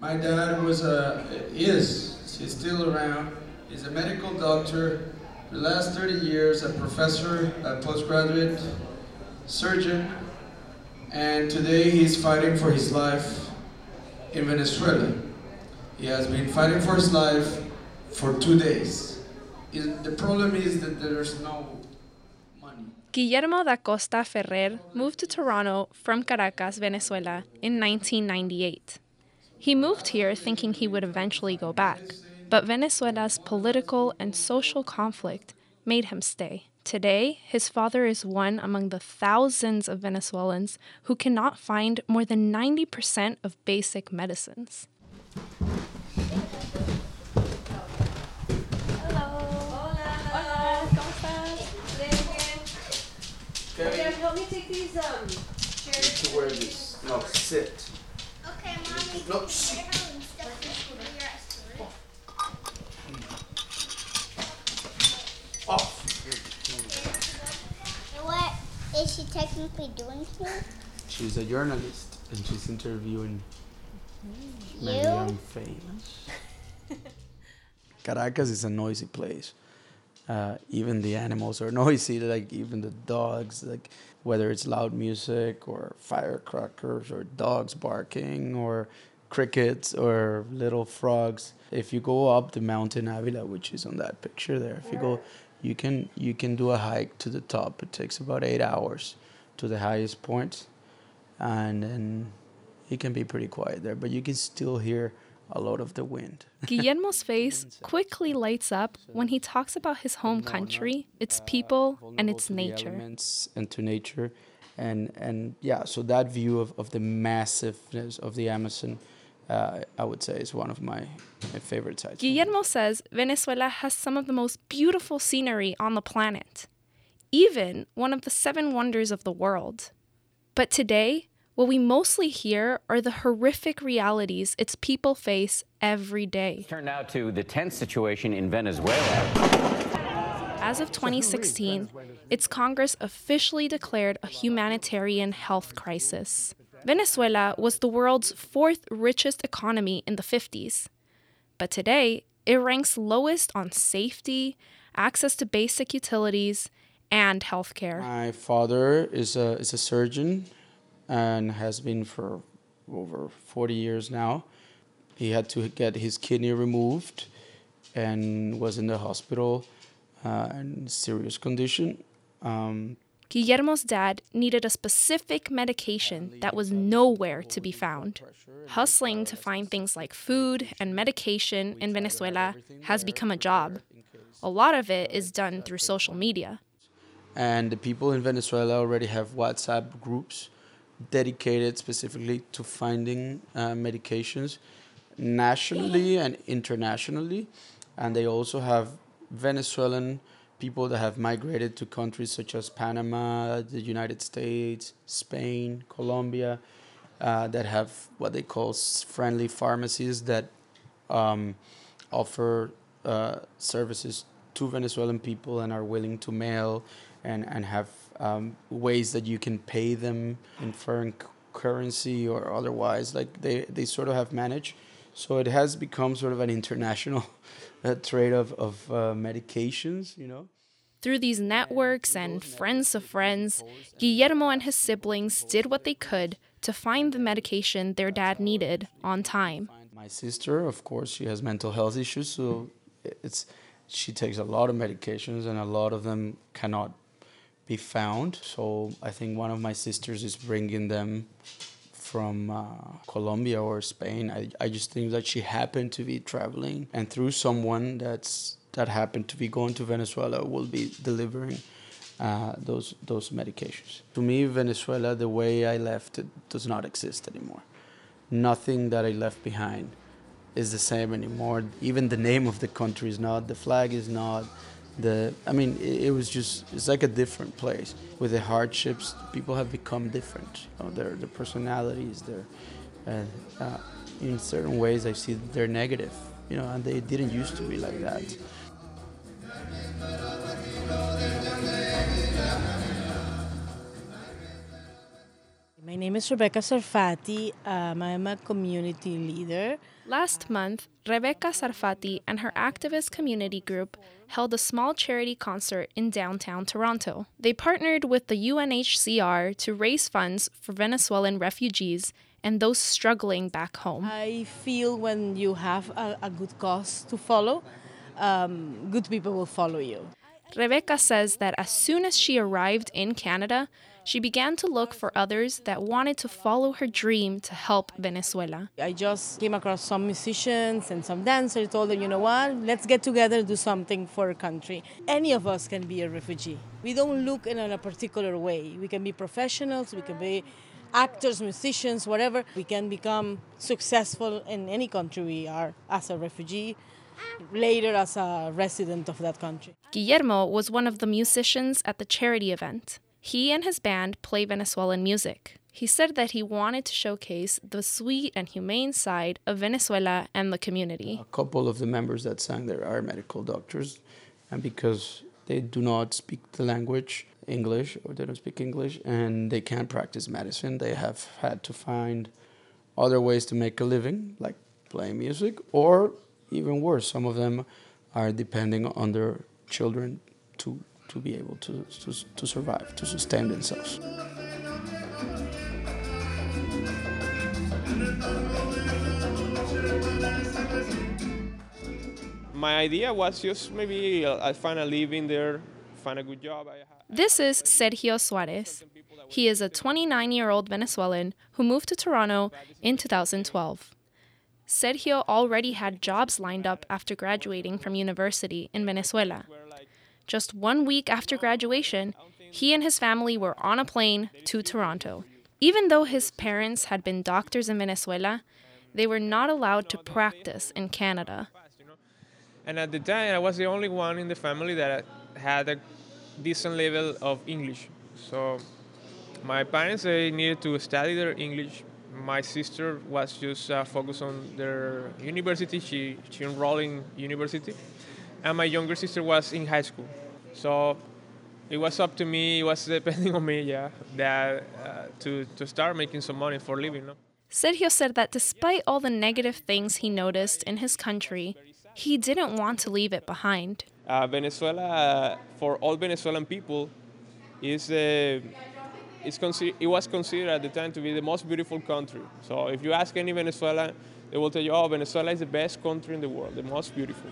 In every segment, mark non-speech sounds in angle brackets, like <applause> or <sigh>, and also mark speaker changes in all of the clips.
Speaker 1: My dad was a, is, he's still around. He's a medical doctor. For the last 30 years, a professor, a postgraduate surgeon, and today he's fighting for his life in Venezuela. He has been fighting for his life for two days. The problem is that there's no money.
Speaker 2: Guillermo da Costa Ferrer moved to Toronto from Caracas, Venezuela in 1998. He moved here thinking he would eventually go back, but Venezuela's political and social conflict made him stay. Today, his father is one among the thousands of Venezuelans who cannot find more than 90% of basic medicines.
Speaker 3: Okay, help me take these um chairs.
Speaker 1: To wear this. No, sit.
Speaker 4: Okay.
Speaker 1: No, sit. Off. Oh.
Speaker 4: What is she technically doing here?
Speaker 1: She's a journalist and she's interviewing
Speaker 4: You?
Speaker 1: Marianne famous. <laughs> Caracas is a noisy place. Uh, even the animals are <laughs> noisy, like even the dogs, like whether it's loud music or firecrackers or dogs barking or crickets or little frogs. If you go up the mountain Avila, which is on that picture there, if you go, you can you can do a hike to the top. It takes about eight hours to the highest point, and then it can be pretty quiet there, but you can still hear a lot of the wind. <laughs>
Speaker 2: Guillermo's face quickly lights up when he talks about his home country, its people, and its nature.
Speaker 1: and to nature and and yeah so that view of, of the massiveness of the amazon uh, i would say is one of my, my favorite sites
Speaker 2: Guillermo says Venezuela has some of the most beautiful scenery on the planet, even one of the seven wonders of the world. But today, what we mostly hear are the horrific realities its people face every day.
Speaker 5: Turn now to the tense situation in Venezuela.
Speaker 2: As of 2016, its Congress officially declared a humanitarian health crisis. Venezuela was the world's fourth richest economy in the 50s. But today, it ranks lowest on safety, access to basic utilities, and healthcare.
Speaker 1: my father is a is a surgeon and has been for over 40 years now he had to get his kidney removed and was in the hospital uh, in serious condition um,
Speaker 2: Guillermo's dad needed a specific medication that was nowhere to be found. Hustling to find things like food and medication in Venezuela has become a job. A lot of it is done through social media.
Speaker 1: and the people in Venezuela already have WhatsApp groups dedicated specifically to finding uh, medications nationally and internationally, and they also have Venezuelan people that have migrated to countries such as Panama, the United States, Spain, Colombia, uh, that have what they call friendly pharmacies that um, offer uh, services to Venezuelan people and are willing to mail and, and have um, ways that you can pay them in foreign currency or otherwise. Like they, they sort of have managed. So it has become sort of an international <laughs> uh, trade of, of uh, medications, you know.
Speaker 2: Through these networks and friends of friends, Guillermo and his siblings did what they could to find the medication their dad needed on time.
Speaker 1: My sister, of course, she has mental health issues, so it's she takes a lot of medications, and a lot of them cannot be found. So I think one of my sisters is bringing them from uh, Colombia or Spain. I, I just think that she happened to be traveling, and through someone that's that happened to be going to Venezuela will be delivering uh, those those medications. To me, Venezuela, the way I left it, does not exist anymore. Nothing that I left behind is the same anymore. Even the name of the country is not. The flag is not. The I mean, it, it was just it's like a different place. With the hardships, people have become different. You know, their their personalities, their uh, uh, in certain ways, I see they're negative. You know, and they didn't used to be like that.
Speaker 6: Name is Rebecca Sarfati. Um, I'm a community leader.
Speaker 2: Last month, Rebecca Sarfati and her activist community group held a small charity concert in downtown Toronto. They partnered with the UNHCR to raise funds for Venezuelan refugees and those struggling back home.
Speaker 6: I feel when you have a, a good cause to follow, um, good people will follow you.
Speaker 2: Rebecca says that as soon as she arrived in Canada, she began to look for others that wanted to follow her dream to help Venezuela.
Speaker 6: I just came across some musicians and some dancers, told them, you know what, let's get together, do something for our country. Any of us can be a refugee. We don't look in a particular way. We can be professionals, we can be actors, musicians, whatever. We can become successful in any country we are as a refugee, later as a resident of that country.
Speaker 2: Guillermo was one of the musicians at the charity event. He and his band play Venezuelan music. He said that he wanted to showcase the sweet and humane side of Venezuela and the community.
Speaker 1: A couple of the members that sang there are medical doctors, and because they do not speak the language English or they don't speak English and they can't practice medicine, they have had to find other ways to make a living, like playing music, or even worse, some of them are depending on their children to, to be able to, to, to survive, to sustain themselves.
Speaker 7: My idea was just maybe uh, I find a living there, find a good job.
Speaker 2: This is Sergio Suarez. He is a 29 year old Venezuelan who moved to Toronto in 2012. Sergio already had jobs lined up after graduating from university in Venezuela. Just one week after graduation, he and his family were on a plane to Toronto. Even though his parents had been doctors in Venezuela, they were not allowed to practice in Canada.
Speaker 7: And at the time, I was the only one in the family that had a decent level of English. So my parents they needed to study their English. My sister was just uh, focused on their university. She she enrolled in university, and my younger sister was in high school. So it was up to me. It was depending <laughs> on me, yeah, that uh, to to start making some money for living. No?
Speaker 2: Sergio said that despite all the negative things he noticed in his country, he didn't want to leave it behind.
Speaker 7: Uh, Venezuela, uh, for all Venezuelan people, is uh, it was considered at the time to be the most beautiful country. So if you ask any Venezuelan, they will tell you, "Oh, Venezuela is the best country in the world, the most beautiful."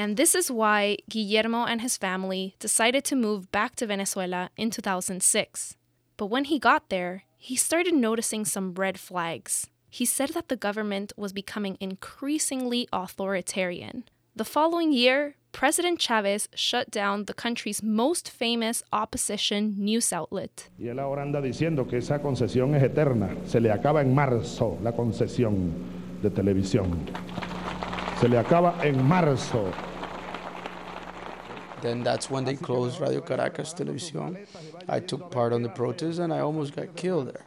Speaker 2: And this is why Guillermo and his family decided to move back to Venezuela in 2006. But when he got there, he started noticing some red flags. He said that the government was becoming increasingly authoritarian. The following year, President Chavez shut down the country's most famous opposition news outlet.
Speaker 8: Y él ahora anda diciendo que esa concesión es eterna. Se le acaba en marzo la concesión de televisión. Se le acaba en marzo.
Speaker 1: Then that's when they closed Radio Caracas Televisión. I took part on the protest and I almost got killed there.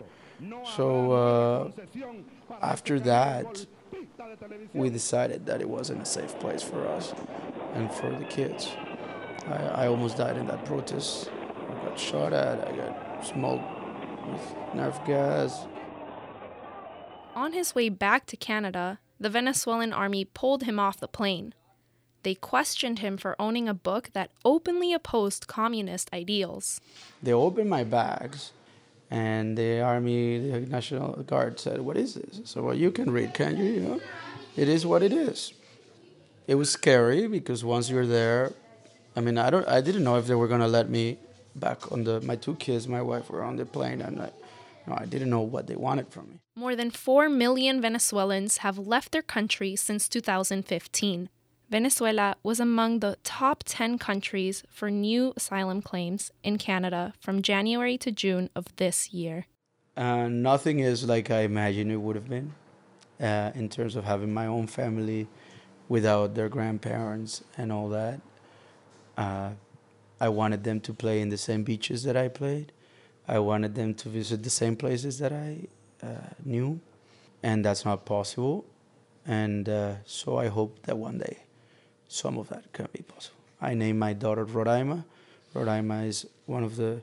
Speaker 1: So uh, after that, we decided that it wasn't a safe place for us and for the kids. I, I almost died in that protest. I got shot at, I got smoked with nerve gas.
Speaker 2: On his way back to Canada, the Venezuelan army pulled him off the plane. They questioned him for owning a book that openly opposed communist ideals.
Speaker 1: They opened my bags, and the army, the National Guard said, "What is this?" So, well, you can read, can you? You know, it is what it is. It was scary because once you're there, I mean, I don't, I didn't know if they were gonna let me back on the. My two kids, my wife, were on the plane, and I, know, I didn't know what they wanted from me.
Speaker 2: More than 4 million Venezuelans have left their country since 2015. Venezuela was among the top 10 countries for new asylum claims in Canada from January to June of this year.
Speaker 1: Uh, nothing is like I imagined it would have been uh, in terms of having my own family without their grandparents and all that. Uh, I wanted them to play in the same beaches that I played. I wanted them to visit the same places that I uh, knew, and that's not possible. And uh, so I hope that one day some of that can be possible. I named my daughter Roraima. Roraima is one of the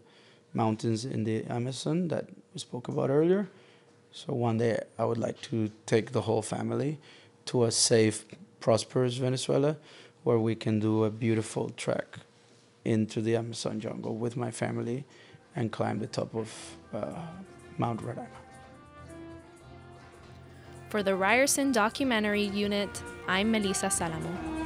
Speaker 1: mountains in the Amazon that we spoke about earlier. So one day I would like to take the whole family to a safe, prosperous Venezuela where we can do a beautiful trek into the Amazon jungle with my family and climb the top of uh, Mount Roraima.
Speaker 2: For the Ryerson Documentary Unit, I'm Melissa Salamo.